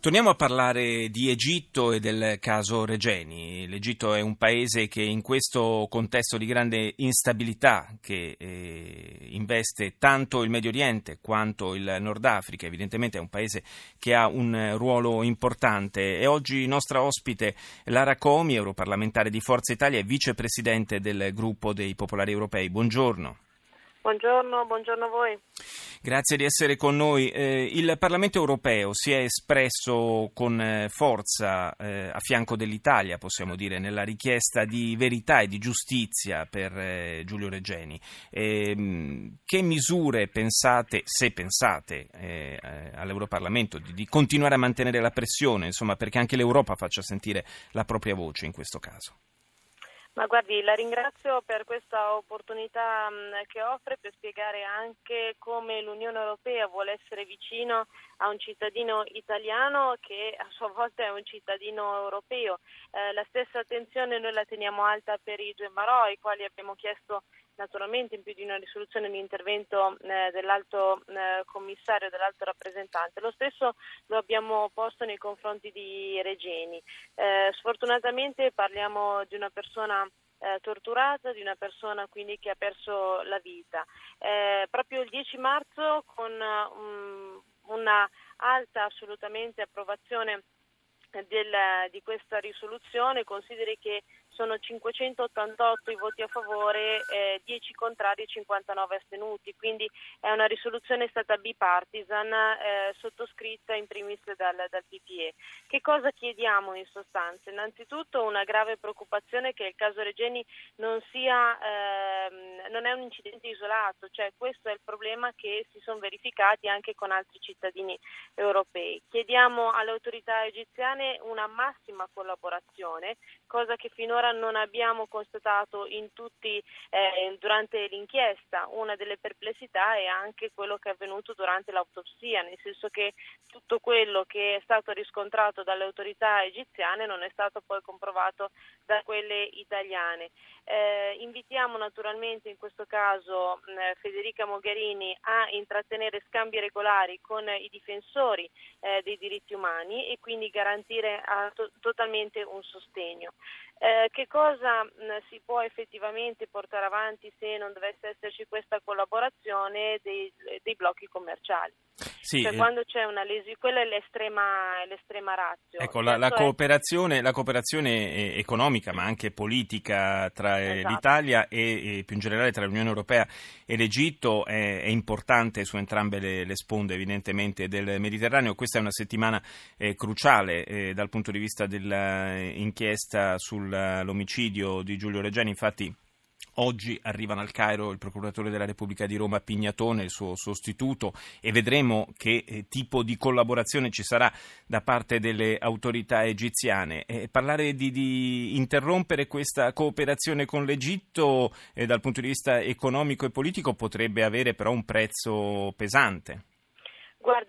Torniamo a parlare di Egitto e del caso Regeni. L'Egitto è un paese che in questo contesto di grande instabilità che eh, investe tanto il Medio Oriente quanto il Nord Africa, evidentemente è un paese che ha un ruolo importante e oggi nostra ospite Lara Comi, europarlamentare di Forza Italia e vicepresidente del gruppo dei popolari europei. Buongiorno. Buongiorno, buongiorno a voi. Grazie di essere con noi. Eh, il Parlamento europeo si è espresso con eh, forza eh, a fianco dell'Italia, possiamo dire, nella richiesta di verità e di giustizia per eh, Giulio Regeni. Ehm, che misure pensate, se pensate eh, all'Europarlamento, di, di continuare a mantenere la pressione, insomma, perché anche l'Europa faccia sentire la propria voce in questo caso? Ma guardi, la ringrazio per questa opportunità che offre per spiegare anche come l'Unione Europea vuole essere vicino a un cittadino italiano che a sua volta è un cittadino europeo. Eh, la stessa attenzione noi la teniamo alta per i due Marò, ai quali abbiamo chiesto naturalmente in più di una risoluzione l'intervento eh, dell'alto eh, commissario, dell'alto rappresentante. Lo stesso lo abbiamo posto nei confronti di Regeni. Eh, sfortunatamente parliamo di una persona eh, torturata, di una persona quindi che ha perso la vita. Eh, proprio il 10 marzo con um, una alta assolutamente approvazione del, di questa risoluzione, consideri che sono 588 i voti a favore, eh, 10 contrari e 59 astenuti, quindi è una risoluzione stata bipartisan eh, sottoscritta in primis dal, dal, PPE. Che cosa chiediamo in sostanza? Innanzitutto una grave preoccupazione che il caso Regeni non, sia, ehm, non è un incidente isolato, cioè questo è il problema che si sono verificati anche con altri cittadini europei. Chiediamo alle autorità egiziane una massima collaborazione, cosa che finora non abbiamo constatato tutti, eh, durante l'inchiesta. Una delle perplessità è anche quello che è avvenuto durante l'autopsia, nel senso che tutto quello che è stato riscontrato dalle autorità egiziane non è stato poi comprovato da quelle italiane. Eh, invitiamo naturalmente in questo caso eh, Federica Mogherini a intrattenere scambi regolari con i difensori eh, dei diritti umani e quindi garantire to- totalmente un sostegno. Eh, che cosa mh, si può effettivamente portare avanti se non dovesse esserci questa collaborazione dei, dei blocchi commerciali? Sì, cioè, eh, quando c'è una lesione, quella è l'estrema, è l'estrema razio. Ecco, la, la, cooperazione, la, cooperazione, economica ma anche politica tra eh, esatto. l'Italia e, e, più in generale tra l'Unione Europea e l'Egitto è, è importante su entrambe le, le, sponde evidentemente del Mediterraneo. Questa è una settimana eh, cruciale eh, dal punto di vista dell'inchiesta sull'omicidio di Giulio Reggiani, infatti Oggi arrivano al Cairo il procuratore della Repubblica di Roma Pignatone, il suo sostituto, e vedremo che eh, tipo di collaborazione ci sarà da parte delle autorità egiziane. Eh, parlare di, di, interrompere questa cooperazione con l'Egitto eh, dal punto di vista economico e politico potrebbe avere però un prezzo pesante.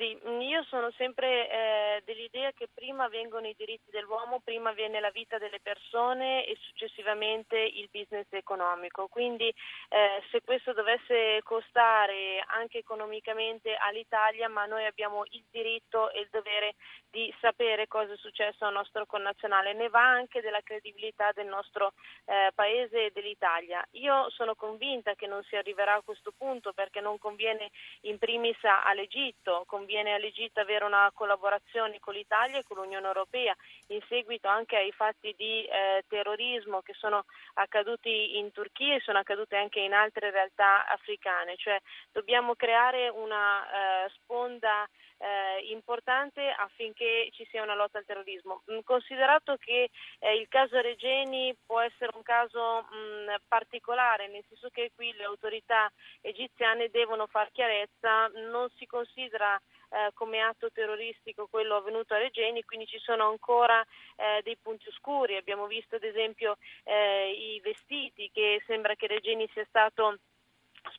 Guardi, io sono sempre eh, dell'idea che prima vengono i diritti dell'uomo, prima viene la vita delle persone e successivamente il business economico. Quindi eh, se questo dovesse costare anche economicamente all'Italia, ma noi abbiamo il diritto e il dovere di sapere cosa è successo al nostro connazionale, ne va anche della credibilità del nostro eh, paese e dell'Italia. Io sono convinta che non si arriverà a questo punto perché non conviene in primis all'Egitto conviene all'Egitto avere una collaborazione con l'Italia e con l'Unione Europea in seguito anche ai fatti di eh, terrorismo che sono accaduti in Turchia e sono accaduti anche in altre realtà africane, cioè dobbiamo creare una eh, sponda eh, importante affinché ci sia una lotta al terrorismo. Mm, considerato che eh, il caso Regeni può essere un caso mh, mm, particolare, nel senso che qui le autorità egiziane devono far chiarezza, non si considera eh, come atto terroristico quello avvenuto a Regeni, quindi ci sono ancora eh, dei punti oscuri. Abbiamo visto ad esempio eh, i vestiti che sembra che Regeni sia stato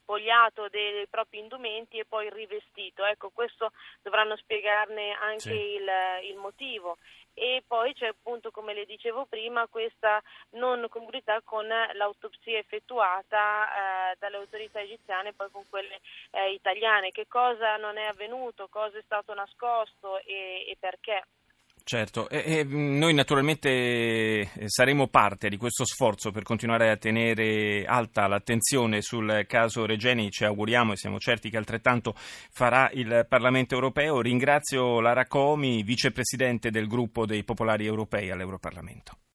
spogliato dei propri indumenti e poi rivestito. Ecco, questo dovranno spiegarne anche sì. il, il motivo e poi c'è appunto, come le dicevo prima, questa non congruità con l'autopsia effettuata eh, dalle autorità egiziane e poi con quelle eh, italiane. Che cosa non è avvenuto, cosa è stato nascosto e, e perché? Certo, e, e noi naturalmente eh, saremo parte di questo sforzo per continuare a tenere alta l'attenzione sul caso Regeni, ci auguriamo e siamo certi che altrettanto farà il Parlamento europeo. Ringrazio Lara Comi, vicepresidente del gruppo dei popolari europei all'Europarlamento.